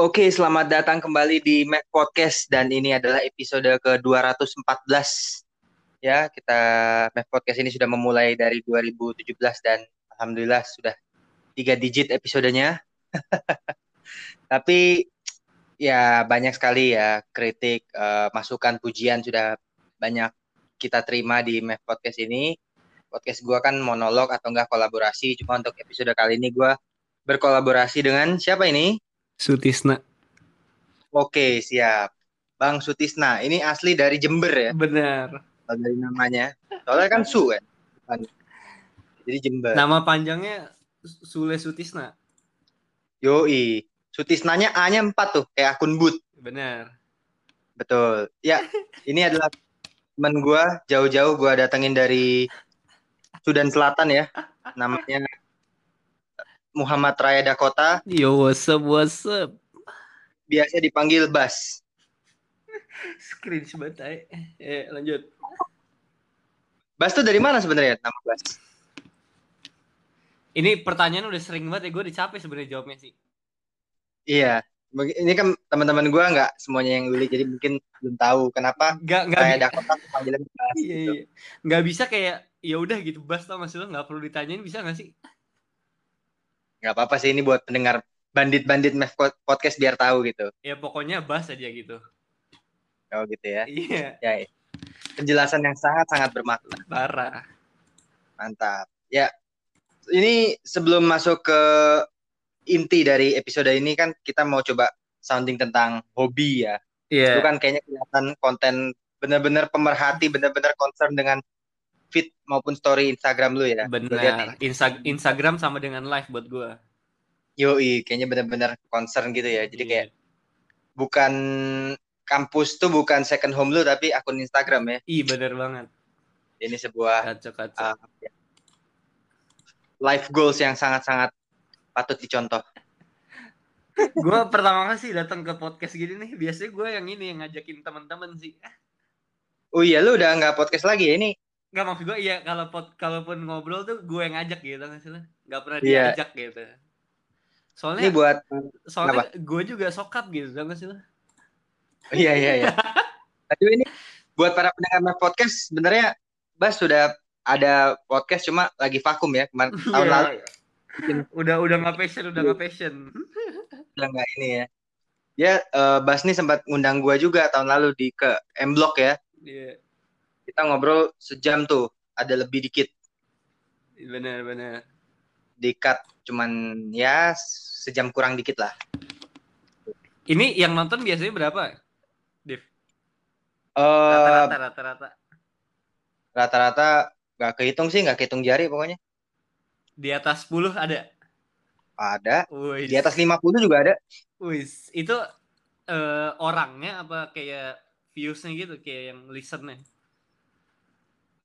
Oke, selamat datang kembali di Mac Podcast dan ini adalah episode ke-214. Ya, kita Mac Podcast ini sudah memulai dari 2017 dan alhamdulillah sudah tiga digit episodenya. Tapi ya banyak sekali ya kritik, uh, masukan, pujian sudah banyak kita terima di Mac Podcast ini. Podcast gua kan monolog atau enggak kolaborasi, cuma untuk episode kali ini gua berkolaborasi dengan siapa ini? Sutisna. Oke, siap. Bang Sutisna, ini asli dari Jember ya? Benar. Dari namanya. Soalnya kan Su kan? Jadi Jember. Nama panjangnya Sule Sutisna. Yoi. Sutisnanya A-nya 4 tuh, kayak akun boot. Benar. Betul. Ya, ini adalah teman gua jauh-jauh gua datengin dari Sudan Selatan ya. Namanya Muhammad Raya Dakota. Yo, what's up, what's up? Biasa dipanggil Bas. Screen sebentar. Eh, lanjut. Bas tuh dari mana sebenarnya nama Bas? Ini pertanyaan udah sering banget ya, gue dicapek sebenarnya jawabnya sih. Iya, ini kan teman-teman gue nggak semuanya yang Willy, jadi mungkin belum tahu kenapa nggak nggak Raya Dakota panggilan Bas. Iya, gitu. iya. Nggak bisa kayak ya udah gitu Bas tau maksud lo nggak perlu ditanyain bisa nggak sih? Nggak apa-apa sih ini buat pendengar bandit-bandit podcast biar tahu gitu. Ya pokoknya Bas aja gitu. Oh gitu ya. Iya, Ya, ya. penjelasan yang sangat-sangat bermakna. parah. Mantap. Ya, ini sebelum masuk ke inti dari episode ini kan kita mau coba sounding tentang hobi ya. Iya. Itu kan kayaknya kelihatan konten bener-bener pemerhati, bener-bener concern dengan feed maupun story Instagram lu ya. Benar. Insta- Instagram sama dengan live buat gue. Yoi, kayaknya bener-bener concern gitu ya. Iya. Jadi kayak bukan kampus tuh bukan second home lu tapi akun Instagram ya. Ih bener banget. Ini sebuah Kacau kacau. uh, ya, life goals yang sangat-sangat patut dicontoh. gue pertama kali sih datang ke podcast gini nih. Biasanya gue yang ini yang ngajakin teman-teman sih. Oh iya, lu udah nggak podcast lagi ya ini? Gak maksud gue iya kalau pot kalaupun ngobrol tuh gue yang ngajak gitu nggak sih lo? Gak pernah Iya. diajak gitu. Ini Soalnya buat soalnya gue juga sokap gitu tau gak sih lo? iya iya iya. Tapi ini buat para pendengar podcast sebenarnya Bas sudah ada podcast cuma lagi vakum ya kemarin tahun Iya. lalu Udah udah nggak passion udah nggak passion. udah nggak ini ya. Ya eh, Bas nih sempat ngundang gua juga tahun lalu di ke M Block ya. Iya Kita ngobrol sejam tuh, ada lebih dikit benar. di cut cuman ya sejam kurang dikit lah. Ini yang nonton biasanya berapa? Div. Eh Rata-rata rata-rata. rata-rata nggak kehitung sih, nggak kehitung jari pokoknya. Di atas 10 ada. Ada. Wih. Di atas 50 juga ada. Wis, itu eh, orangnya apa kayak viewsnya gitu, kayak yang listennya?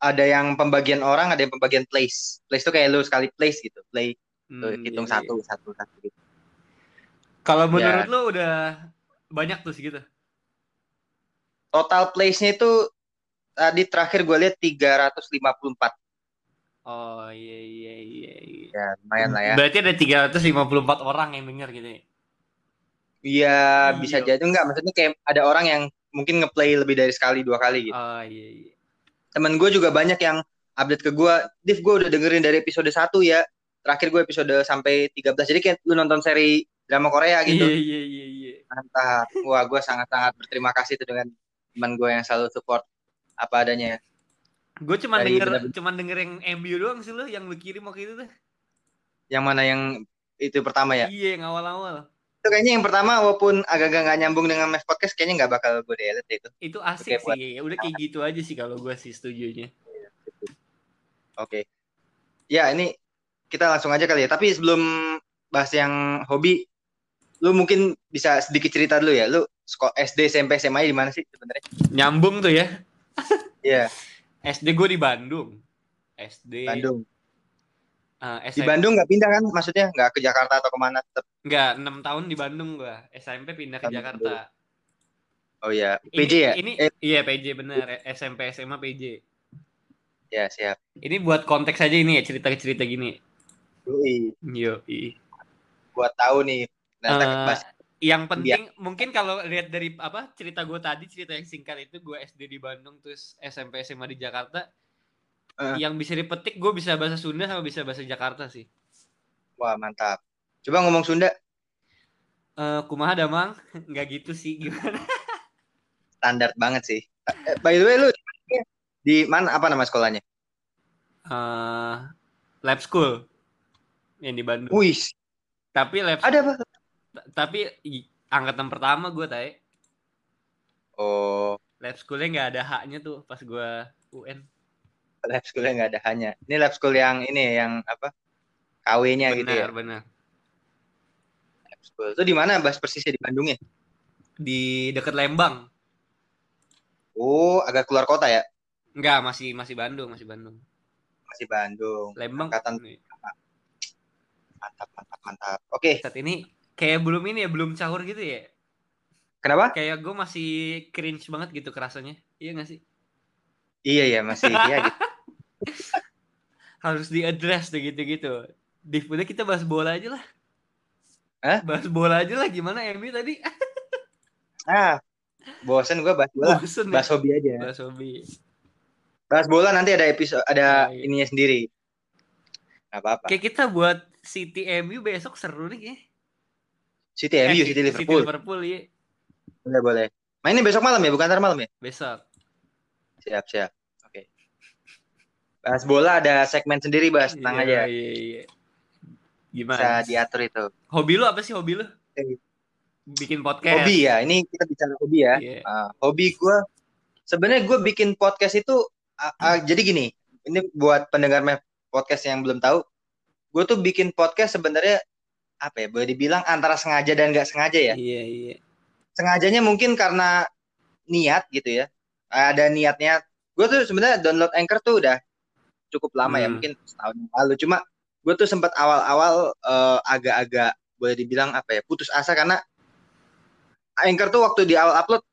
Ada yang pembagian orang, ada yang pembagian place. Place tuh kayak lu sekali place gitu. Play tuh Hmm, hitung iya, satu, iya. satu, satu gitu. Kalau Ya. menurut lo udah banyak tuh segitu. Total place-nya itu tadi terakhir gue lihat 354. Oh iya iya iya. iya. Ya, lumayan lah ya. Berarti ada 354 orang yang denger gitu ya. Iya, bisa Iya. jadi enggak. Maksudnya kayak ada orang yang mungkin ngeplay lebih dari sekali, dua kali gitu. Oh iya iya. Temen gue juga banyak yang update ke gue, Div gue udah dengerin dari episode 1 ya. Terakhir gue episode sampai 13. Jadi kayak lu nonton seri drama Korea gitu. Iya iya iya iya. Mantap. Wah, gue sangat-sangat berterima kasih tuh dengan teman gue yang selalu support apa adanya. Gue cuma Dari denger bener-bener- cuma denger yang MU doang sih lo yang lu kirim waktu itu tuh. Yang mana yang itu pertama ya? Iya yang awal-awal. Itu kayaknya yang pertama walaupun agak-agak nggak nyambung dengan Mev Podcast kayaknya nggak bakal gue delete itu. Itu asik Oke, buat- sih. Udah kayak gitu aja sih kalau gue sih setujunya. Oke. Ya, ini kita langsung aja kali ya. Tapi sebelum bahas yang hobi, lu mungkin bisa sedikit cerita dulu ya. Lu sekolah SD, SMP, SMA di mana sih sebenarnya? Nyambung tuh ya. Iya, SD gue di Bandung. SD Bandung. Eh, Di SMP Bandung nggak pindah kan? Maksudnya nggak ke Jakarta atau ke mana? Tetap. Enggak, 6 tahun di Bandung gua. SMP pindah ke Bandung. Jakarta. Oh iya, Ini- PJ ya? Ini Eh, iya PJ bener. SMP SMA PJ. ya siap. Ini buat konteks aja ini ya cerita-cerita gini. Yoi. Yo, i. Buat tahu nih. Nah, Eh, bahas yang penting mungkin kalau lihat dari apa cerita gue tadi cerita yang singkat itu gue SD di Bandung terus SMP SMA di Jakarta Eh. yang bisa dipetik gue bisa bahasa Sunda sama bisa bahasa Jakarta sih Wah, mantap. Coba ngomong Sunda Eh kumaha damang nggak gitu sih gimana standar banget sih. Eh, by the way lu di mana apa nama sekolahnya? Eh lab school yang di Bandung Wih, tapi lab ada apa? tapi angkatan pertama gue tay Oh, lab schoolnya nggak ada haknya tuh pas gue UN lab schoolnya nggak ada hanya. Ini lab school yang ini yang apa? KW-nya gitu ya. benar Lab school. Itu di mana bahas persisnya di Bandung ya? di dekat Lembang Oh, agak keluar kota ya? Enggak, masih masih Bandung, masih Bandung. Masih Bandung. Lembang Angkatan mantap, mantap, mantap. Oke, saat ini kayak belum ini ya, belum sahur gitu ya. kenapa? Kayak gue masih cringe banget gitu kerasanya. Iya gak sih? Iya ya, masih iya gitu. Harus di-address deh gitu-gitu. Div, udah kita bahas bola aja lah. Hah? Bahas bola aja lah gimana MU tadi? Ah, bosen gue bahas bola. Bosen ya. Bahas hobi aja. Bahas hobi. Bahas bola nanti ada episode, ada Iya, iya. ininya sendiri. Gak apa-apa. Kayak kita buat City MU besok seru nih ya. City MU, City Liverpool. City Liverpool ya. Boleh, boleh. Mainnya besok malam ya, bukan ntar malam ya? Besok. Siap, siap. Bahas bola ada segmen sendiri, bahas tenang Iya, aja. Iya, iya. Bisa Gimana? diatur itu. Hobi lu apa sih hobi lu? Eh. Bikin podcast. Hobi ya, ini kita bicara hobi ya. Iya. Ah, hobi gue, sebenarnya gue bikin podcast itu, ah, ah, jadi gini, ini buat pendengar podcast yang belum tahu, gue tuh bikin podcast sebenarnya apa ya, boleh dibilang antara sengaja dan nggak sengaja ya. Iya, iya. Sengajanya mungkin karena niat gitu ya, ada niatnya. Gue tuh sebenarnya download Anchor tuh udah cukup lama ya, Hmm. mungkin setahun yang lalu. Cuma gue tuh sempat awal-awal eh, agak-agak boleh dibilang apa ya, putus asa karena Anchor tuh waktu di awal upload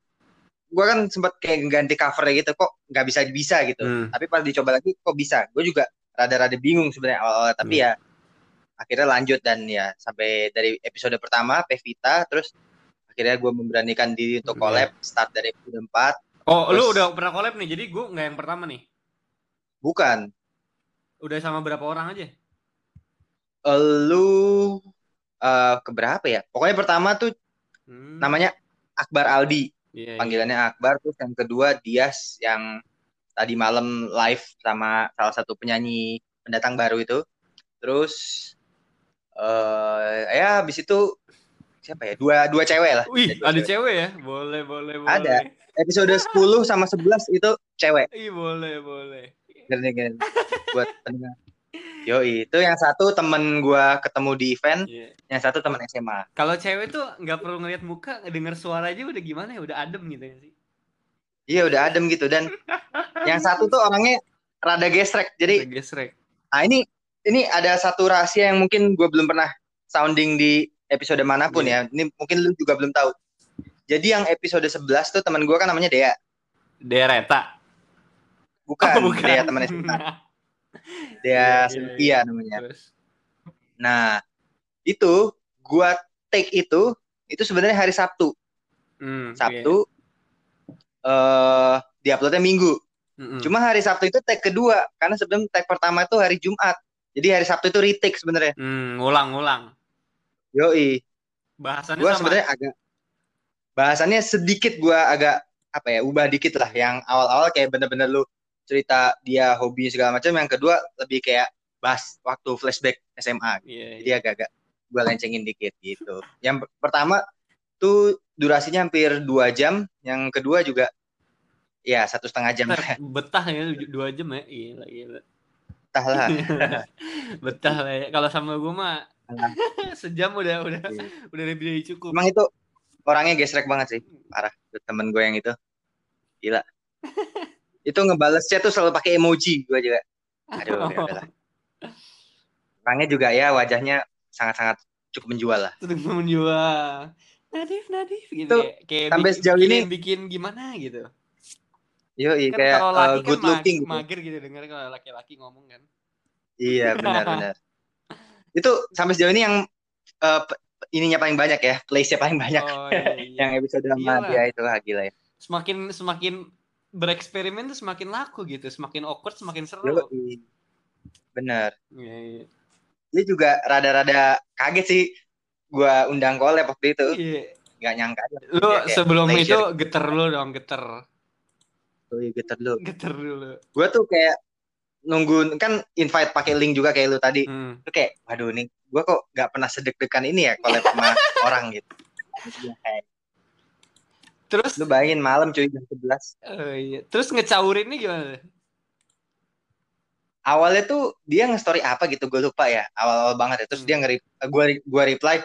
gue kan sempat kayak ganti covernya gitu kok nggak bisa bisa gitu Hmm. tapi pas dicoba lagi kok bisa gue juga rada-rada bingung sebenarnya awal-awal tapi Hmm. ya akhirnya lanjut dan ya sampai dari episode pertama Pevita terus akhirnya gue memberanikan diri untuk Hmm, collab start dari episode 4 Oh, lu Terus- udah pernah collab nih. Jadi gue nggak yang pertama nih. bukan Udah sama berapa orang aja? lu eh keberapa ya pokoknya pertama tuh Hmm. namanya Akbar Aldi Iya, iya. panggilannya Akbar terus yang kedua Dias yang tadi malam live sama salah satu penyanyi pendatang baru itu terus eh ya habis itu siapa ya dua dua cewek lah Wih, dua ada cewek. cewek ya? Boleh, boleh, boleh. Ada. episode 10 sama 11 itu cewek Ih, boleh, boleh. Gini, gini. buat pendengar yo itu yang satu temen gua ketemu di event Iya. yang satu teman SMA Kalau cewek tuh nggak perlu ngeliat muka, denger suara aja udah gimana ya, udah adem gitu ya sih. iya udah adem gitu dan yang satu tuh orangnya rada gesrek jadi Udah gesrek. Ah ini ini ada satu rahasia yang mungkin gue belum pernah sounding di episode mana pun Iya. ya. Ini mungkin lu juga belum tahu. Jadi yang episode 11 tuh teman gue kan namanya Dea. Dereta. Bukan, Oh, bukan. Dea teman SMA. Dea Cynthia namanya. Terus. Nah, itu gua take itu itu sebenarnya hari Sabtu. Hmm, Sabtu eh diuploadnya Minggu. iya. Mm-mm. Cuma hari Sabtu itu take kedua karena sebelum take pertama itu hari Jumat. Jadi hari Sabtu itu retake sebenarnya. Hmm, ngulang-ngulang. Yoi. Bahasannya Gua sebenarnya agak bahasannya sedikit gua agak apa ya ubah dikit lah yang awal-awal kayak bener-bener lu cerita dia hobi segala macam yang kedua lebih kayak bahas waktu flashback SMA Iya, jadi agak-agak gua lencengin dikit gitu yang per- pertama tuh durasinya hampir dua jam yang kedua juga ya satu setengah jam iya. Betah ya dua jam ya. Gila, gila. Entah lah Betah lah ya. Kalau sama gue mah sejam udah udah Iya. udah lebih dari cukup. emang itu orangnya gesrek banget sih parah temen gue yang itu gila itu ngebalesnya tuh selalu pakai emoji gue juga aduh ya udahlah orangnya juga ya wajahnya sangat-sangat cukup menjual lah Terus menjual. Nadif, Nadif gitu Tuh, kayak, kayak sampai bikin- sejauh ini- bikin, gimana gitu. Yo, iya Kan kayak kalau uh, laki kan good ma- looking gitu. mager gitu denger kalau laki-laki ngomong kan. Iya, benar-benar. itu sampai sejauh ini yang uh, ininya paling banyak ya, place-nya paling banyak. Oh, iya, iya. yang episode sama Iyalah. dia itu lah gila ya. semakin semakin bereksperimen tuh semakin laku gitu, semakin awkward semakin seru. Bener. Iya, iya. Dia juga rada-rada kaget sih gua undang collab waktu itu. Iya. Nggak nyangka. Lu kayak sebelum itu geter lu dong, geter. gitu, gitu dulu. Geter dulu. Gua tuh kayak nunggu kan invite pakai link juga kayak lu tadi. Hmm. Tuh kayak waduh nih, gua kok nggak pernah sedek-dekan ini ya collab sama orang gitu. Terus Lu bayangin malam cuy jam 11. oh, iya. Terus ngecaurinnya gimana? Awalnya tuh dia nge-story apa gitu, gue lupa ya. Awal-awal banget ya. Terus Hmm. dia nge gua gua reply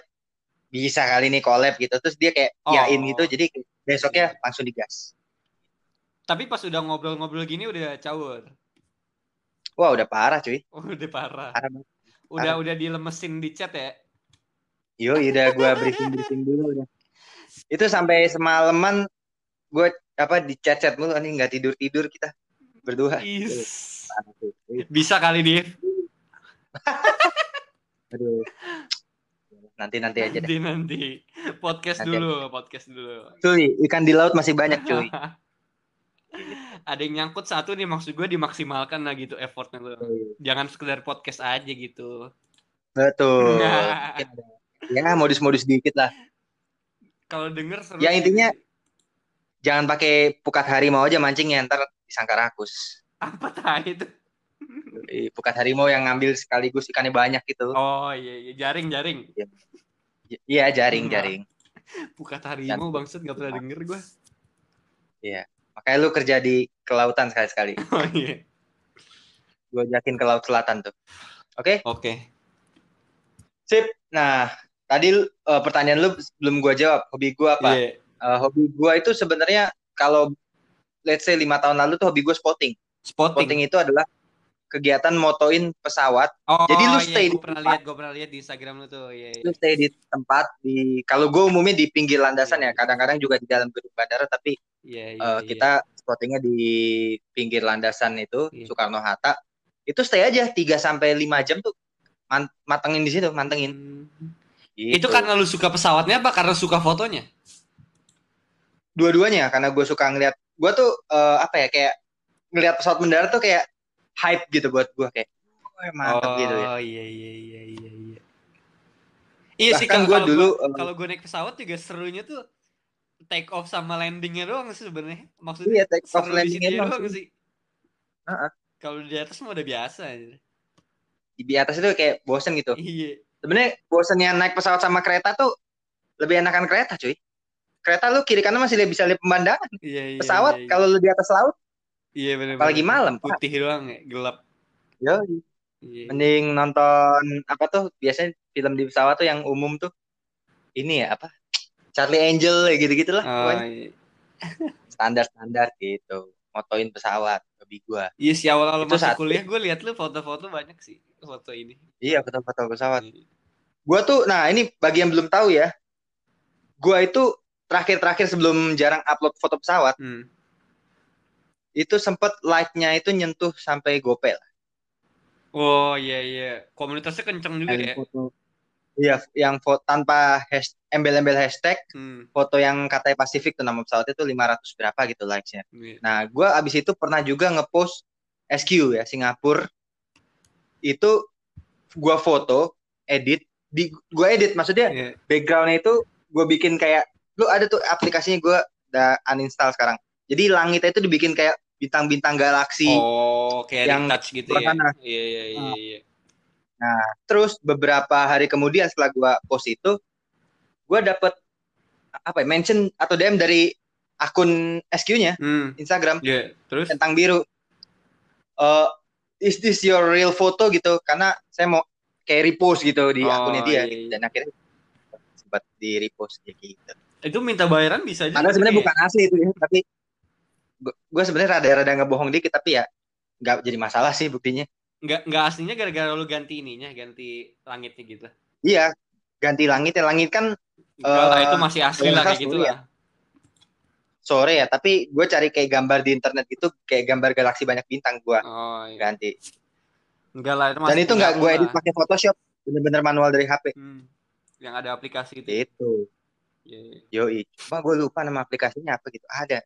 bisa kali nih collab gitu. Terus dia kayak Oh. yain gitu. Jadi besoknya langsung digas. Tapi pas udah ngobrol-ngobrol gini udah caur. Wah, udah parah cuy. Oh, udah parah. Parah. Udah udah dilemesin di chat ya. Yo, udah gua briefing-briefing dulu udah. Itu sampai semalaman gue apa di chat-chat mulu nih nggak tidur-tidur kita berdua. Is. Bisa kali dia. Aduh. Nanti nanti aja deh. Nanti nanti. Podcast Nanti dulu, podcast dulu. Cuy, ikan di laut masih banyak cuy. Ada yang nyangkut satu nih maksud gue dimaksimalkan lah gitu effortnya lu. Jangan sekedar podcast aja gitu. Betul. Nah. Ya modus-modus dikit lah. Kalau denger seru. Ya, sih. intinya- Jangan pakai pukat harimau aja mancingnya ntar disangka rakus. apa tadi itu? Eh, Pukat harimau yang ngambil sekaligus ikannya banyak gitu. Oh iya iya jaring jaring. J- Iya jaring Nah. jaring. Buka harimau bangsat nggak pernah denger gue. Makanya lu kerja di kelautan sekali-sekali. Oh iya. Gue ajakin ke laut selatan tuh. Oke, Oke. sip. Nah, tadi eh, pertanyaan lu belum gua jawab. Hobi gua apa? Iya. Eh, hobi gua itu sebenarnya kalau let's say lima tahun lalu tuh hobi gua spotting. Spotting. Spotting itu adalah kegiatan motoin pesawat. Oh, Jadi lu iya, stay di gua pernah lihat, gue pernah lihat di Instagram lu tuh. Iya, iya. Lu stay di tempat di kalau gua umumnya di pinggir landasan ya. Kadang-kadang juga di dalam gedung bandara tapi Iya, iya, iya. kita spottingnya di pinggir landasan itu Iya. Soekarno Hatta. Itu stay aja 3 sampai 5 jam tuh man- matengin di situ, mantengin. Hmm. Gitu. Itu karena lu suka pesawatnya apa karena suka fotonya? dua-duanya karena gue suka ngeliat gue tuh eh, apa ya kayak ngeliat pesawat mendarat tuh kayak hype gitu buat gue kayak wah mantap gitu ya Oh iya iya iya iya iya. Iya sih kalau kalau dulu, eh, kalau gue naik pesawat juga serunya tuh take off sama landingnya doang sih sebenarnya. iya Maksudnya take off landingnya doang doang sih. sih. Heeh. Kalau di atas mah udah biasa aja. di atas itu kayak bosen gitu Iya. Sebenarnya bosennya naik pesawat sama kereta tuh lebih enakan kereta cuy kereta lu kiri kanan masih bisa lihat pemandangan Iya iya. pesawat iya, iya. kalau lu di atas laut iya benar. apalagi malam, Pak. putih doang ya, gelap. yo Iya. mending nonton apa tuh biasanya film di pesawat tuh yang umum tuh ini ya apa Charlie Angel ya gitu-gitu lah Oh, pokoknya. iya. standar-standar gitu motoin pesawat hobi gua Iya sih awal-awal Itu masuk satu. kuliah gue lihat lu foto-foto banyak sih foto ini. iya foto-foto pesawat Iya. Gua tuh, nah ini bagi yang belum tahu ya, gua itu terakhir-terakhir sebelum jarang upload foto pesawat, Hmm. itu sempet like-nya itu nyentuh sampai gopel. Oh iya iya. Komunitasnya kenceng juga ya. foto, iya, yang foto tanpa hash, embel-embel hashtag, Hmm. foto yang katanya Pasifik tuh nama pesawatnya tuh 500 berapa gitu likes-nya. Iya. Nah, gua abis itu pernah juga ngepost SQ ya, Singapura. Itu gua foto, edit, di gua edit maksudnya Iya. backgroundnya itu gue bikin kayak lu ada tuh aplikasinya gue udah uninstall sekarang jadi langitnya itu dibikin kayak bintang-bintang galaksi Oh, kayak yang touch gitu ya. Iya iya iya iya. terus beberapa hari kemudian setelah gue post itu gue dapet apa ya mention atau DM dari akun SQ-nya Hmm. Instagram Iya, terus tentang biru Eh, is this your real photo gitu karena saya mau kayak repost gitu di Oh, akunnya dia iya, gitu. dan akhirnya sempat di repost gitu itu minta bayaran bisa aja. Padahal sebenarnya ya? bukan asli itu ya, tapi gue sebenarnya rada-rada ngebohong dikit tapi ya nggak jadi masalah sih buktinya. Nggak nggak aslinya gara-gara lu ganti ininya, ganti langitnya gitu. Iya, ganti langit ya langit kan Enggak lah, Eh, itu masih asli lah kayak gitu dulu lah. Sore ya, tapi gue cari kayak gambar di internet gitu, kayak gambar galaksi banyak bintang gue Oh iya. ganti. Enggak lah, itu Dan itu nggak gue edit pakai Photoshop, bener-bener manual dari HP. Hmm. Yang ada aplikasi itu. Itu. Iya, iya. Yoi. Cuma gue lupa nama aplikasinya apa gitu. Ada.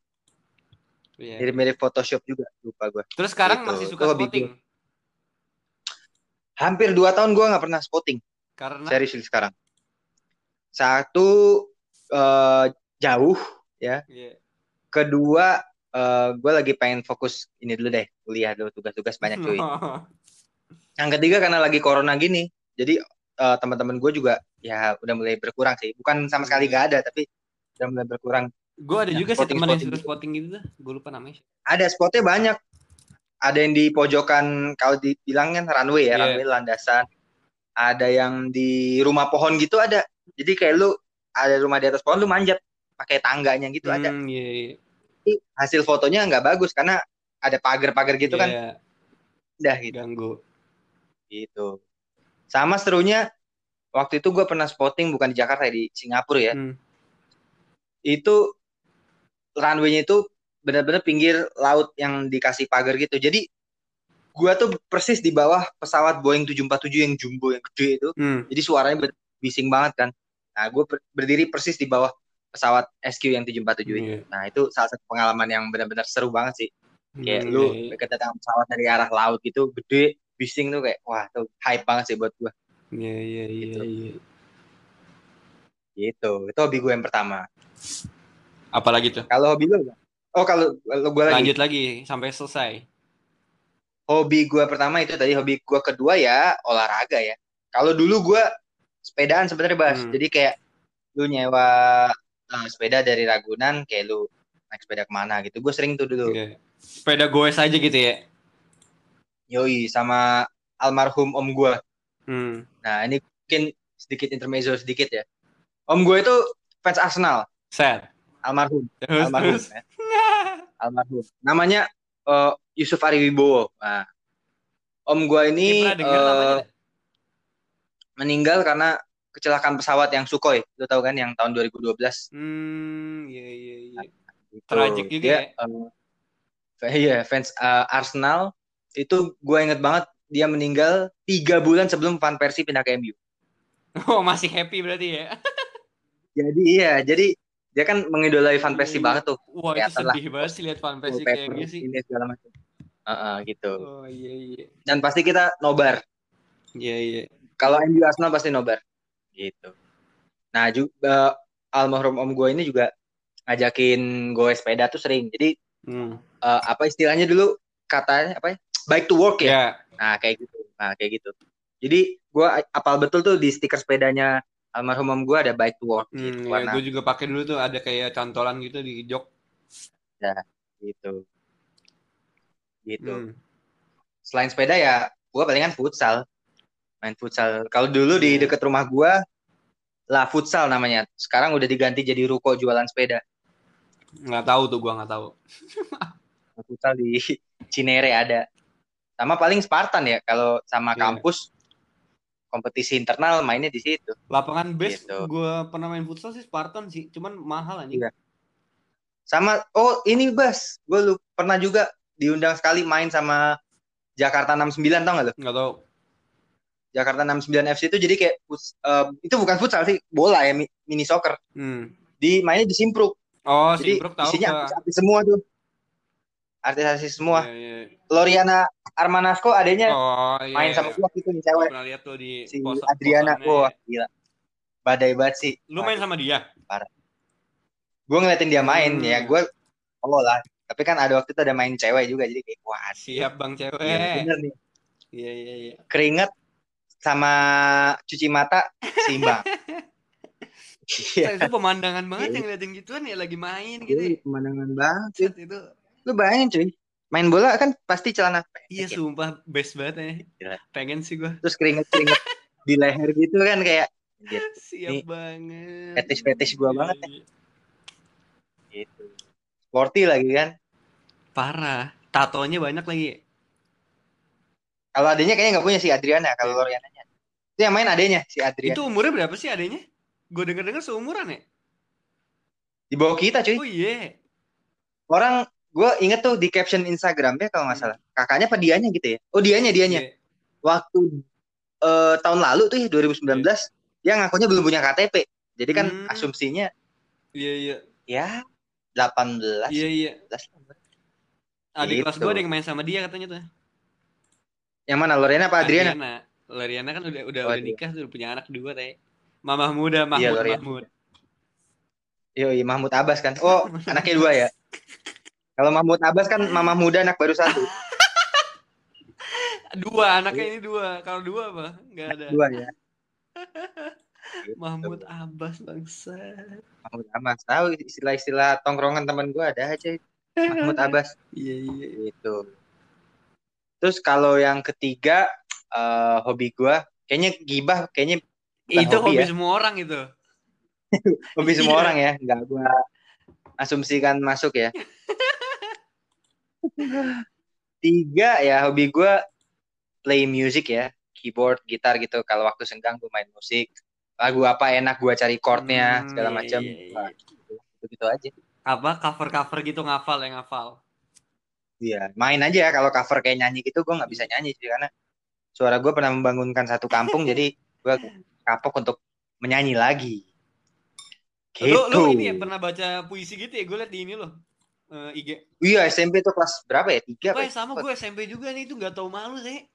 Iya. Mirip-mirip Photoshop juga. Lupa gue. Terus sekarang Gitu. masih Itu suka hobi spotting Hampir dua tahun gue nggak pernah spotting. karena Serius sekarang. Satu eh, jauh. Iya. Kedua eh gue lagi pengen fokus ini dulu deh. Kuliah dulu tugas-tugas banyak cuy. Yang ketiga karena lagi corona gini. Jadi eh, teman-teman gue juga ya udah mulai berkurang sih. Bukan sama sekali gak ada tapi udah mulai berkurang. Gue ada Yang juga sih spotting- teman yang gitu. spotting gitu dah. Gue lupa namanya. Ada spotnya banyak. Ada yang di pojokan kalau dibilang kan runway ya, Iya. runway landasan. Ada yang di rumah pohon gitu ada. Jadi kayak lu ada rumah di atas pohon lu manjat pakai tangganya gitu ada. Hmm, iya, iya. Tapi hasil fotonya nggak bagus karena ada pagar-pagar gitu kan. Iya, Udah gitu. ganggu. gitu. Sama serunya waktu itu gue pernah spotting bukan di Jakarta di Singapura ya. Hmm. Itu runway-nya itu benar-benar pinggir laut yang dikasih pagar gitu. Jadi gua tuh persis di bawah pesawat Boeing 747 yang jumbo yang gede itu. Hmm. Jadi suaranya bising banget kan. Nah, gue berdiri persis di bawah pesawat SQ yang 747 itu. Iya. Nah, itu salah satu pengalaman yang benar-benar seru banget sih. Kayak Hmm, lu iya, kedatangan pesawat dari arah laut gitu, gede, bising tuh kayak wah, tuh hype banget sih buat gua. Iya, iya, iya, Gitu. iya. Gitu. Itu hobi gue yang pertama. Apalagi tuh? Kalau hobi lu? Oh, kalau kalau gue lagi. Lanjut lagi sampai selesai. Hobi gue pertama itu tadi hobi gue kedua ya olahraga ya. Kalau dulu gue sepedaan sebenarnya Bas. Hmm. Jadi kayak lu nyewa eh, sepeda dari Ragunan kayak lu naik sepeda ke mana gitu. Gue sering tuh dulu. Iya. Sepeda goes aja gitu ya. Yoi sama almarhum om gue. Hmm. Nah, ini mungkin sedikit intermezzo sedikit ya. Om gue itu fans Arsenal, Set. almarhum, Terus, almarhum terus. ya. Almarhum. Namanya eh, Yusuf Ariwibowo. Nah, om gue ini eh, namanya. meninggal karena kecelakaan pesawat yang Sukhoi. Lu tahu kan yang tahun 2012. Hmm, iya, iya, iya. Tragic juga Dia, ya. eh, iya, fans eh, Arsenal itu gue inget banget dia meninggal tiga bulan sebelum Van Persie pindah ke MU. Oh, masih happy berarti ya. Jadi iya, jadi dia kan mengidolai Van Persie Iya. banget tuh. Wah, itu Kelihatan lah. sedih banget sih lihat Van Persie kayak gitu sih. ini segala macam. Heeh, gitu. Oh, iya, iya. Dan pasti kita nobar. Iya, iya. Kalau MU Arsenal pasti nobar. Gitu. Nah, juga almarhum om gue ini juga ngajakin gue sepeda tuh sering. Jadi Hmm. eh, apa istilahnya dulu katanya apa ya? Bike to work ya. Ya, Nah, kayak gitu. Nah, kayak gitu. Jadi gue apal betul tuh di stiker sepedanya almarhum om gue ada bike to work hmm, gitu. ya Warna gue juga pakai dulu tuh ada kayak cantolan gitu di jok. gitu. Gitu. Hmm. Selain sepeda ya gue palingan futsal. Main futsal. Kalau dulu di Iya. deket rumah gue lah futsal namanya. Sekarang udah diganti jadi ruko jualan sepeda. Nggak tahu tuh gua nggak tahu. Futsal di Cinere ada. Sama paling Spartan ya kalau sama Iya. kampus kompetisi internal mainnya di situ. Lapangan base Gitu. gua pernah main futsal sih Spartan sih, cuman mahal anjing. Iya. Sama oh ini Bas, gue lu pernah juga diundang sekali main sama Jakarta 69 tau gak lu? Nggak tahu. Jakarta 69 FC itu jadi kayak eh, itu bukan futsal sih, bola ya mi- mini soccer. Hmm. Di mainnya di Simpruk. Oh, jadi Simpruk tahu isinya artis-artis semua tuh. Artis-artis semua. Iya, iya. Loriana Armanasco adanya Oh, iya. main sama gua gitu nih Gua cewek. pernah lihat tuh di Si pos- Adriana. Wah, gila. Badai banget sih. Lu main sama dia? Gue ngeliatin dia main Hmm. ya, gue oh lah. Tapi kan ada waktu itu ada main cewek juga jadi kayak wah Siap Bang cewek. iya, bener nih. Iya, iya, iya. Keringet sama cuci mata seimbang. Iya. Itu pemandangan banget Iya. yang ngeliatin gituan ya lagi main gitu. Ini ya. pemandangan banget. sih. Set itu. Lu bayangin cuy. Main bola kan pasti celana pendek Iya, ya. sumpah best banget ya. Gila. Pengen sih gua. Terus keringet-keringet di leher gitu kan kayak anjir, Siap Ini banget. fetish-fetish gua Iya, banget ya. iya. gitu. Sporty lagi kan. Parah. Tatonya banyak lagi. Kalau adanya kayaknya nggak punya si Adriana, kalau Iya. Itu yang main adanya si Adriana. Itu umurnya berapa sih adanya? Gue denger-denger seumuran ya? Di bawah kita cuy. Oh iya. Orang gue inget tuh di caption Instagramnya kalau nggak salah. Kakaknya apa dianya gitu ya? Oh dianya dianya. Iya. Waktu eh, tahun lalu tuh ya 2019 dia ngakunya belum punya KTP. Jadi kan Hmm. asumsinya Iya iya. ya 18 Iya iya. 19. Adik kelas Gitu. gue ada yang main sama dia katanya tuh. Yang mana Lorena apa Adriana? Loriana kan udah udah Oh, udah iya. nikah tuh punya anak dua teh. Mamah muda, Mahmud, Iya, Loriana. Mahmud. Yo, iya Mahmud Abbas kan. Oh, anaknya dua ya. Kalau Mahmud Abbas kan mamah muda anak baru satu. Dua, anaknya ini dua. Kalau dua apa? Enggak ada. Dua ya. Mahmud Abbas bangsa. Mahmud Abbas. Tahu istilah-istilah tongkrongan teman gua ada aja. Mahmud Abbas Iya iya. gitu. Terus kalau yang ketiga eh, hobi gua kayaknya gibah kayaknya Itu hobi hobi ya. semua orang itu. hobi semua Iya. orang ya, nggak gua asumsikan masuk ya. Tiga ya hobi gua play music ya, keyboard, gitar gitu. Kalau waktu senggang gua main musik. Lagu apa enak gua cari chordnya Hmm, segala iya, macam. iya, iya. Gitu, gitu aja. Apa cover-cover gitu ngafal yang ngafal. Iya, main aja kalau cover kayak nyanyi gitu gua nggak bisa nyanyi sih karena suara gua pernah membangunkan satu kampung jadi gua kapok untuk menyanyi lagi. Gitu. Lu, lu ini ya pernah baca puisi gitu ya? Gue liat di ini loh. Eh, IG. Iya SMP tuh kelas berapa ya? Tiga Wah ya? sama gue SMP juga nih itu nggak tahu malu sih.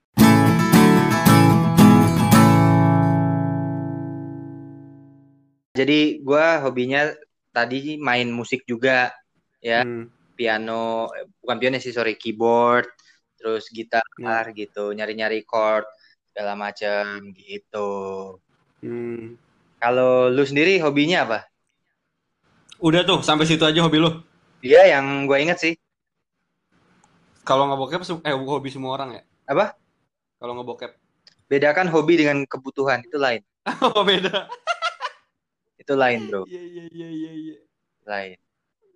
Jadi gua hobinya tadi main musik juga ya, Hmm. piano eh, bukan piano sih sorry, keyboard, terus gitar Ya. gitu, nyari-nyari chord segala macam gitu. Hmm. Kalau lu sendiri hobinya apa? Udah tuh sampai situ aja hobi lu. Dia yang gua inget sih Kalau ngebokep su- eh hobi semua orang ya? apa? Kalau ngebokep. Bedakan hobi dengan kebutuhan itu lain. Oh beda. Itu lain bro, Iya iya iya iya iya. lain.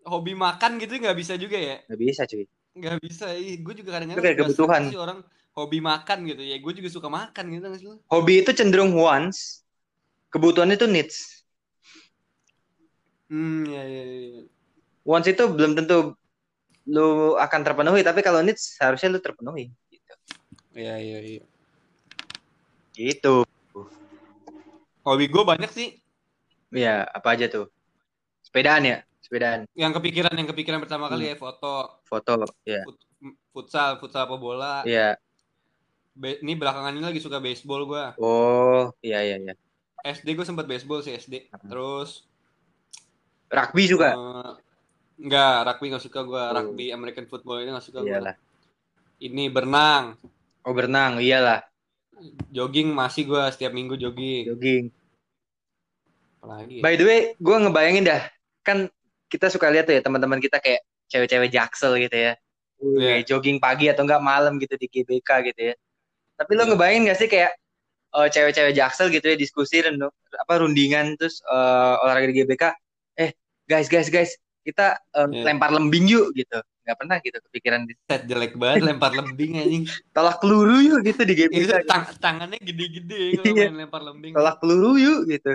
Hobi makan gitu nggak bisa juga ya? Gak bisa cuy. Nggak bisa. Ih, gue juga kadang-kadang kayak kebutuhan. suka sih orang hobi makan gitu ya. Gue juga suka makan gitu nggak sih? Hobi itu cenderung wants, kebutuhan itu needs. Hmm iya iya iya. Wants itu belum tentu lu akan terpenuhi, tapi kalau needs harusnya lu terpenuhi. Gitu. Iya iya iya. Gitu. Hobi gue banyak sih. Iya, apa aja tuh? Sepedaan ya? Sepedaan, Yang kepikiran yang kepikiran pertama kali Hmm. ya foto, foto, ya. fut- futsal, futsal apa bola. Iya. Be- ini belakangan ini lagi suka baseball gue. Oh, iya iya iya. SD gue sempat baseball sih SD. Terus Rugby juga. eh, enggak, rugby nggak suka gue. Oh. Rugby American football ini nggak suka. Iyalah. Ini berenang, Oh, berenang, iyalah. jogging masih gue setiap minggu jogging. Jogging. Apalagi? ya? By the way, gue ngebayangin dah, kan kita suka lihat tuh ya teman-teman kita kayak cewek-cewek jaksel gitu ya. Iya. Kayak jogging pagi atau enggak malam gitu di GBK gitu ya. Tapi lo Iya. ngebayangin gak sih kayak eh, cewek-cewek jaksel gitu ya diskusi dan apa rundingan terus eh, olahraga di GBK, eh guys guys guys kita eh, Iya. lempar lembing yuk gitu. Nggak pernah gitu kepikiran Set jelek banget lempar lembing anjing. tolak peluru yuk gitu di Itu GBK. tang tangannya gede-gede kalau Iya. main lempar lembing. Tolak peluru yuk gitu.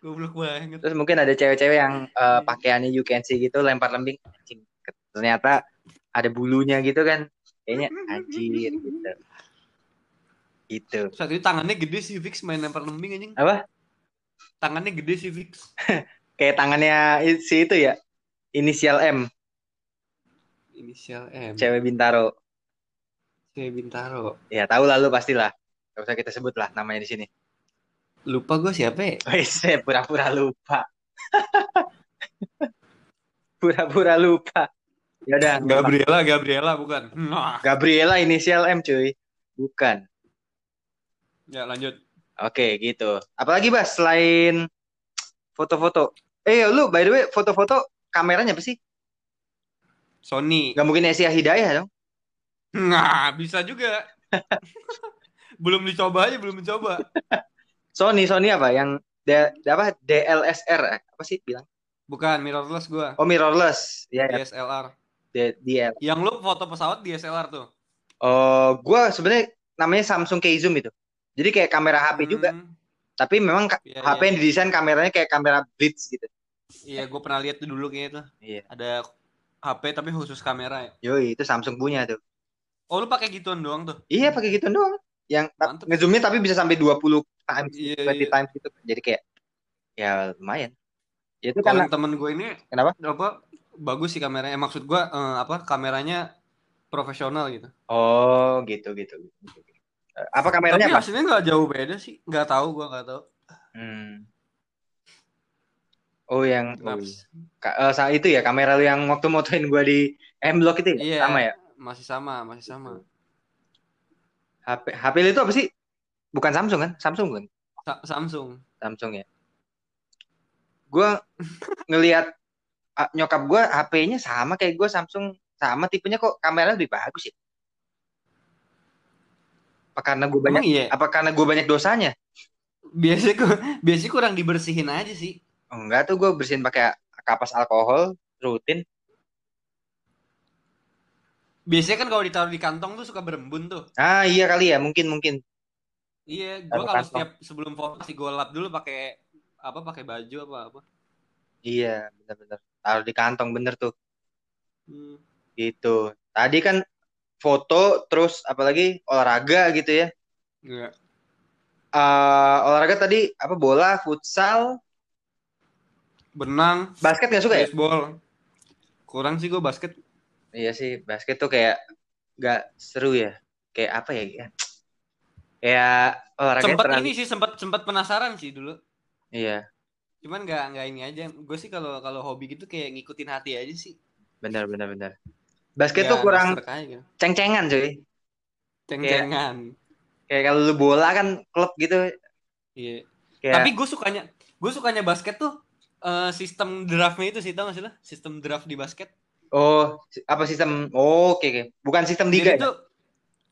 Goblok banget. Terus mungkin ada cewek-cewek yang eh, pakaiannya you can see gitu lempar lembing. Anjing, Ternyata ada bulunya gitu kan. Kayaknya anjir gitu. Gitu. Saat itu tangannya gede sih Fix main lempar lembing anjing. Apa? Tangannya gede sih Fix. Kayak tangannya si itu ya. Inisial M, Inisial M. cewek Bintaro. Cewek Bintaro. Ya tahu lah lu pastilah. Gak usah kita sebut lah namanya di sini. Lupa gue siapa ya? Wes, pura-pura lupa. Pura-pura lupa. Ya udah. Gabriela, Gabriela bukan. Nah. Gabriela inisial M cuy. Bukan. Ya lanjut. Oke, gitu. Apalagi Bas selain foto-foto? Eh, lu by the way foto-foto kameranya apa sih? Sony. Gak mungkin Asia Hidayah dong? Nah, bisa juga. belum dicoba aja, belum mencoba. Sony, Sony apa? Yang D, apa DLSR eh? apa sih bilang? Bukan mirrorless gua. Oh, mirrorless. Ya, ya. DSLR. D- DL. Yang lu foto pesawat DSLR tuh. Oh, gua sebenarnya namanya Samsung Key Zoom itu. Jadi kayak kamera HP juga, Hmm, tapi memang Iya, HP iya. yang didesain kameranya kayak kamera blitz gitu. Iya, gue pernah lihat tuh dulu kayaknya tuh. Iya. Ada HP tapi khusus kamera ya. Yoi, itu Samsung punya tuh. Oh, lu pakai gituan doang tuh. Iya, pakai gitu doang. yang Mantep. ngezoomnya tapi bisa sampai 20 times, Iya, 20 iya. times gitu. Jadi kayak ya lumayan. Ya itu Kalau karena temen gue ini kenapa? apa bagus sih kameranya. Eh, maksud gue eh, apa kameranya profesional gitu. Oh, gitu gitu. gitu. Eh, Apa kameranya Tapi apa? hasilnya nggak jauh beda sih. Nggak tahu gue nggak tahu. Hmm. Oh, yang oh? Ka- eh, saat itu ya kamera lu yang waktu motoin gua di M Block itu ya? Iya. Sama ya? Masih sama, masih sama. HP HP lu itu apa sih? Bukan Samsung kan? Samsung kan? Sa- Samsung. Samsung ya. Gua ngelihat nyokap gua HP-nya sama kayak gua Samsung sama tipenya kok kameranya lebih bagus ya? Apa karena gua banyak Emang iya. apa karena gua banyak dosanya? Biasanya biasanya kurang dibersihin aja sih. Enggak tuh gua bersihin pakai kapas alkohol rutin. Biasanya kan kalau ditaruh di kantong tuh suka berembun tuh. Ah iya kali ya, mungkin mungkin. Iya, gua Taruh kalau setiap sebelum foto sih gua lap dulu pakai apa pakai baju apa apa. Iya, benar-benar. Taruh di kantong bener tuh. Hmm. Gitu. Tadi kan foto terus apalagi olahraga gitu ya. Iya. Eh, olahraga tadi apa bola, futsal, Benang, basket nggak suka ya? baseball. Kurang sih gua basket. Iya sih, basket tuh kayak nggak seru ya. Kayak apa ya? Ya? Kayak olahraga Sempat ini sih sempat sempat penasaran sih dulu. Iya, Cuman nggak nggak ini aja. Gue sih kalau kalau hobi gitu kayak ngikutin hati aja sih. benar benar benar. Basket Ya, tuh kurang gitu. ceng-cengan cuy. Ceng-cengan. Kayak kalau lu bola kan klub gitu Iya. kayak Tapi gue sukanya gue sukanya basket tuh eh, sistem draftnya itu sih tau gak sih lo? Sistem draft di basket. oh apa sistem oh, oke oke. Bukan sistem liga Jadi ya? tuh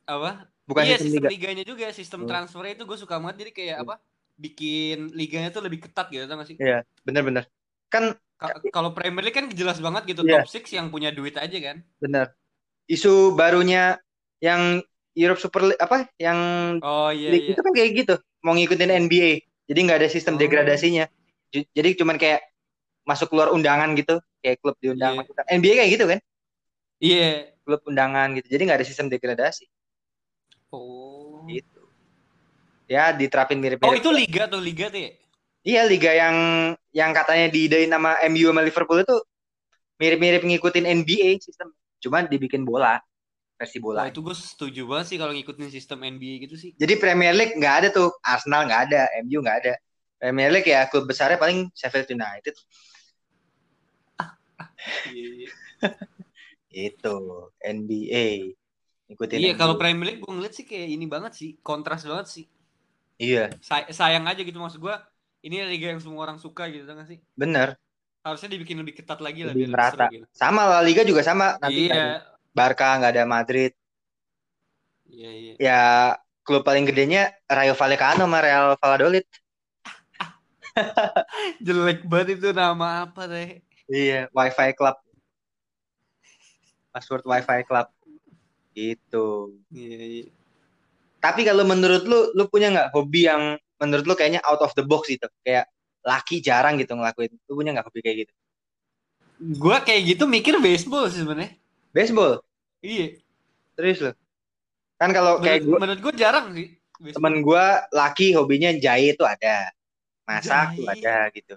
apa? Bukan iya sistem sistem liga. liganya juga sistem Hmm. transfernya itu gue suka banget jadi kayak Hmm. apa? Bikin liganya tuh lebih ketat gitu tau gak sih? Iya, benar benar. Kan Ka- Kalau Premier League kan jelas banget gitu Iya. top 6 yang punya duit aja kan. benar. Isu barunya yang Europe Super League apa yang Oh iya League iya. itu kan kayak gitu mau ngikutin NBA jadi nggak ada sistem Oh. degradasinya jadi cuman kayak masuk keluar undangan gitu kayak klub diundang masuk. NBA kayak gitu kan Iya. klub undangan gitu jadi nggak ada sistem degradasi Oh. gitu ya diterapin Oh mirip-mirip itu liga tuh liga tuh ya? iya liga yang yang katanya diidain nama MU sama Liverpool itu mirip-mirip ngikutin NBA sistem cuman dibikin bola versi Wah bola itu gue setuju banget sih kalau ngikutin sistem NBA gitu sih. jadi Premier League nggak ada tuh Arsenal nggak ada MU nggak ada Premier League ya klub besarnya paling Sheffield United Iya, iya. itu NBA ikutin Iya kalau Premier League gue ngeliat sih kayak ini banget sih, kontras banget sih. iya Say- sayang aja gitu maksud gue. Ini liga yang semua orang suka gitu kan sih. bener Harusnya dibikin lebih ketat lagi lah Lebih merata. gitu. sama La Liga juga sama nanti Iya. Barca nggak ada Madrid Iya iya. ya klub paling gedenya Rayo Vallecano sama Real Valladolid Jelek banget itu nama apa deh? iya WiFi Club password WiFi Club itu Iya iya. tapi kalau menurut lu lu punya nggak hobi yang menurut lu kayaknya out of the box gitu kayak laki jarang gitu ngelakuin lu punya nggak hobi kayak gitu Gue kayak gitu mikir baseball sih sebenarnya. baseball Iya. serius lu kan kalau kayak Menurut, gua menurut gue jarang sih. baseball. temen gua laki hobinya jahit tuh ada masak tuh ada gitu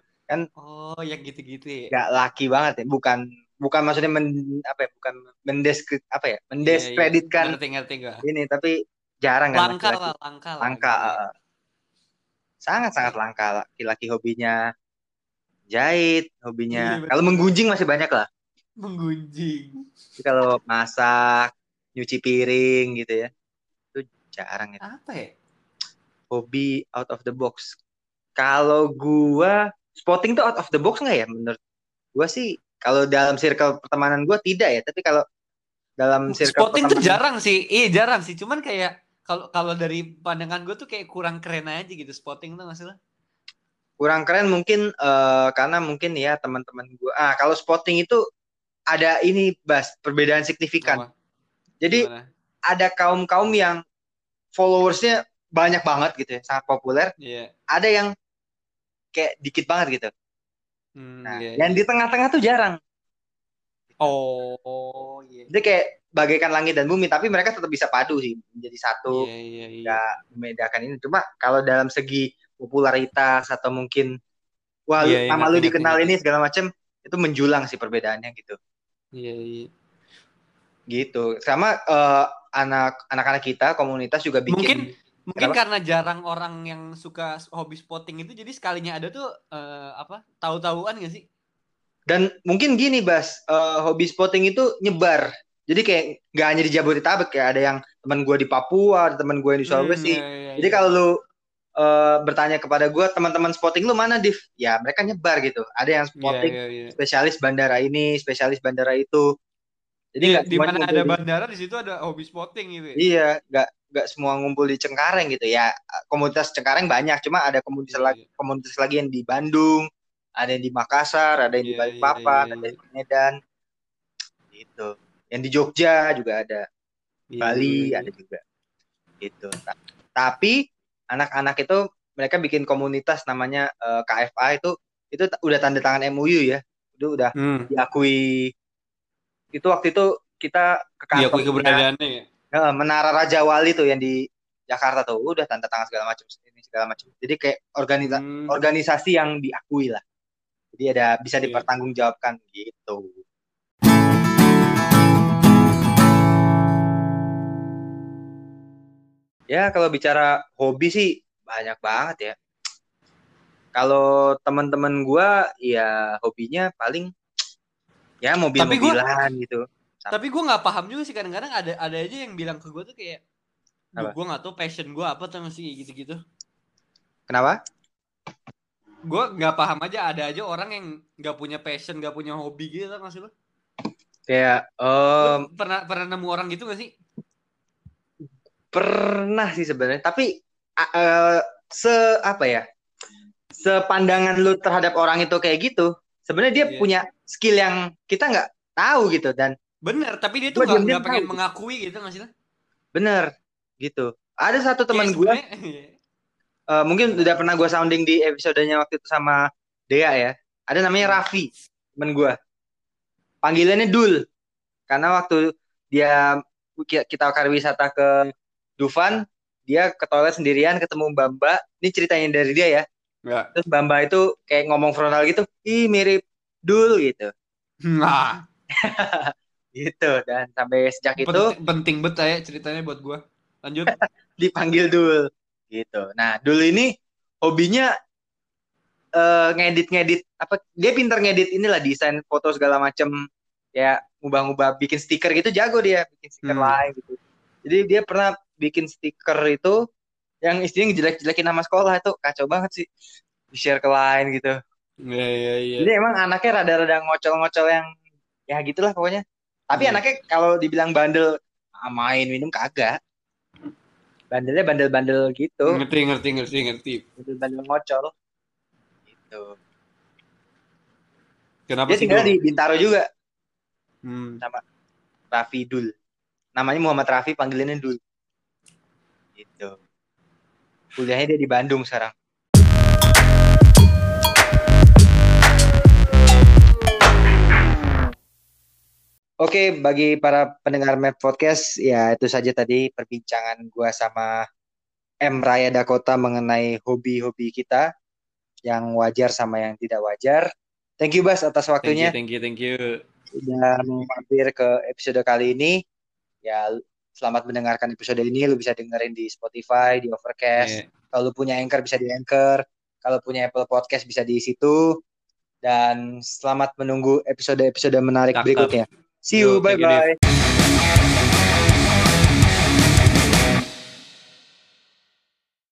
Oh yang gitu-gitu ya. nggak laki banget ya bukan bukan maksudnya men, apa ya bukan mendesk apa ya Iya, iya. mendiskreditkan Ngerti ngerti ini tapi jarang kan Langka lah, langka lah. langka gitu. sangat sangat langka laki-laki hobinya jahit hobinya betul. kalau menggunjing masih banyak lah Menggunjing. Kalau masak nyuci piring gitu ya itu jarang ya Apa ya? hobi out of the box kalau gua spotting tuh out of the box nggak ya menurut gua sih kalau dalam circle pertemanan gua tidak ya tapi kalau dalam circle Spotting tuh jarang sih. Iya jarang sih. Cuman kayak kalau kalau dari pandangan gue tuh kayak kurang keren aja gitu spotting tuh lo? kurang keren mungkin eh, karena mungkin ya teman-teman gua ah kalau spotting itu ada ini bas perbedaan signifikan Apa? jadi Gimana? ada kaum kaum yang followersnya banyak banget gitu ya sangat populer Iya. ada yang kayak dikit banget gitu Hmm, nah iya, yang iya. di tengah-tengah tuh jarang Oh, iya. Jadi kayak bagaikan langit dan bumi tapi mereka tetap bisa padu sih menjadi satu Iya, iya, iya. nggak membedakan ini cuma kalau dalam segi popularitas atau mungkin wah Iya, iya, nama ngerti, lu dikenal ini segala macam itu menjulang sih perbedaannya gitu Iya, iya. gitu sama eh, anak anak-anak kita komunitas juga bikin Mungkin mungkin Kenapa? karena jarang orang yang suka hobi spotting itu jadi sekalinya ada tuh eh, apa? Tahu-tahuan gak sih? dan mungkin gini bas eh, hobi spotting itu nyebar jadi kayak nggak hanya di Jabodetabek ya ada yang teman gue di Papua ada teman gue yang di Sulawesi Hmm, iya, iya, jadi iya. kalau lu eh, bertanya kepada gue teman-teman spotting lu mana div ya mereka nyebar gitu ada yang Iya, spotting iya, iya. spesialis bandara ini spesialis bandara itu jadi Di, nggak di mana ada bandara di situ ada hobi spotting gitu. ya? iya nggak nggak semua ngumpul di Cengkareng gitu ya. Komunitas Cengkareng banyak cuma ada komunitas Iya, lagi komunitas lagi yang di Bandung ada yang di Makassar ada yang di Iya, Balikpapan iya, iya, ada yang di Medan gitu. Yang di Jogja juga ada Iya, Bali iya, ada juga gitu. Ta- tapi anak-anak itu mereka bikin komunitas namanya eh, KFA itu itu udah tanda tangan MOU ya. Itu udah Hmm, diakui. Itu waktu itu kita ke diakui kantornya keberadaannya ya. Eh, Menara Raja Wali tuh yang di Jakarta tuh udah tanda tangan segala macam ini segala macam jadi kayak organisa Hmm, organisasi yang diakui lah jadi ada bisa Iya. dipertanggungjawabkan gitu Ya, kalau bicara hobi sih banyak banget ya. Kalau teman-teman gua ya hobinya paling ya mobil-mobilan gitu. Tapi gue nggak paham juga sih kadang-kadang ada ada aja yang bilang ke gue tuh kayak, gue nggak tahu passion gue apa tuh masih gitu-gitu. Kenapa? Gue nggak paham aja ada aja orang yang nggak punya passion, nggak punya hobi gitu tau nggak sih lo? Kayak em, pernah pernah nemu orang gitu gak sih? pernah sih sebenarnya, tapi eh, se apa ya? Sepandangan lu terhadap orang itu kayak gitu, sebenarnya dia Iya. punya skill yang kita nggak tahu gitu dan Bener, tapi dia tuh diam-diam nggak pengen tahu. mengakui gitu nggak sih bener gitu. Ada satu teman Kayak gua sebenarnya- Eh, mungkin udah pernah gue sounding di episodenya waktu itu sama Dea ya. Ada namanya Raffi, temen gue. Panggilannya Dul. Karena waktu dia kita wisata ke Dufan, dia ke toilet sendirian ketemu Mbak Mbak. Ini ceritanya dari dia ya. Nggak. Terus Mbak itu kayak ngomong frontal gitu, ih mirip Dul gitu. Nah, Gitu. Dan sampai sejak itu penting, bet ya ceritanya buat gue. Lanjut. dipanggil Dul gitu. Nah, Dul ini hobinya eh, ngedit-ngedit apa dia pinter ngedit inilah desain foto segala macem ya ngubah-ngubah bikin stiker gitu jago dia bikin stiker Hmm. lain gitu. Jadi dia pernah bikin stiker itu yang istrinya ngejelek-jelekin nama sekolah itu kacau banget sih. Di share ke lain gitu. Iya iya iya. Jadi emang anaknya rada-rada ngocol-ngocol yang ya gitulah pokoknya. Tapi Iya. anaknya kalau dibilang bandel ah, main minum kagak. Bandelnya bandel-bandel gitu. Ngerti ngerti ngerti ngerti. Bandel-bandel ngocol. Gitu. Kenapa Dia sih tinggal di Bintaro juga, Hmm. Raffi Dul. Namanya Muhammad Raffi, panggilannya Dul. Gitu. Kuliahnya dia di Bandung sekarang. Oke, bagi para pendengar Map Podcast, ya itu saja tadi perbincangan gua sama M Raya Dakota mengenai hobi-hobi kita yang wajar sama yang tidak wajar. Thank you Bas atas Thank you waktunya. thank you thank you. udah mampir ke episode kali ini. Ya, selamat mendengarkan episode ini. Lu bisa dengerin di Spotify, di Overcast. Iya. Kalau lu punya Anchor bisa di Anchor. Kalau punya Apple Podcast bisa di situ. Dan selamat menunggu episode-episode menarik Cakep. berikutnya. See Yo, you, thank you, bye-bye.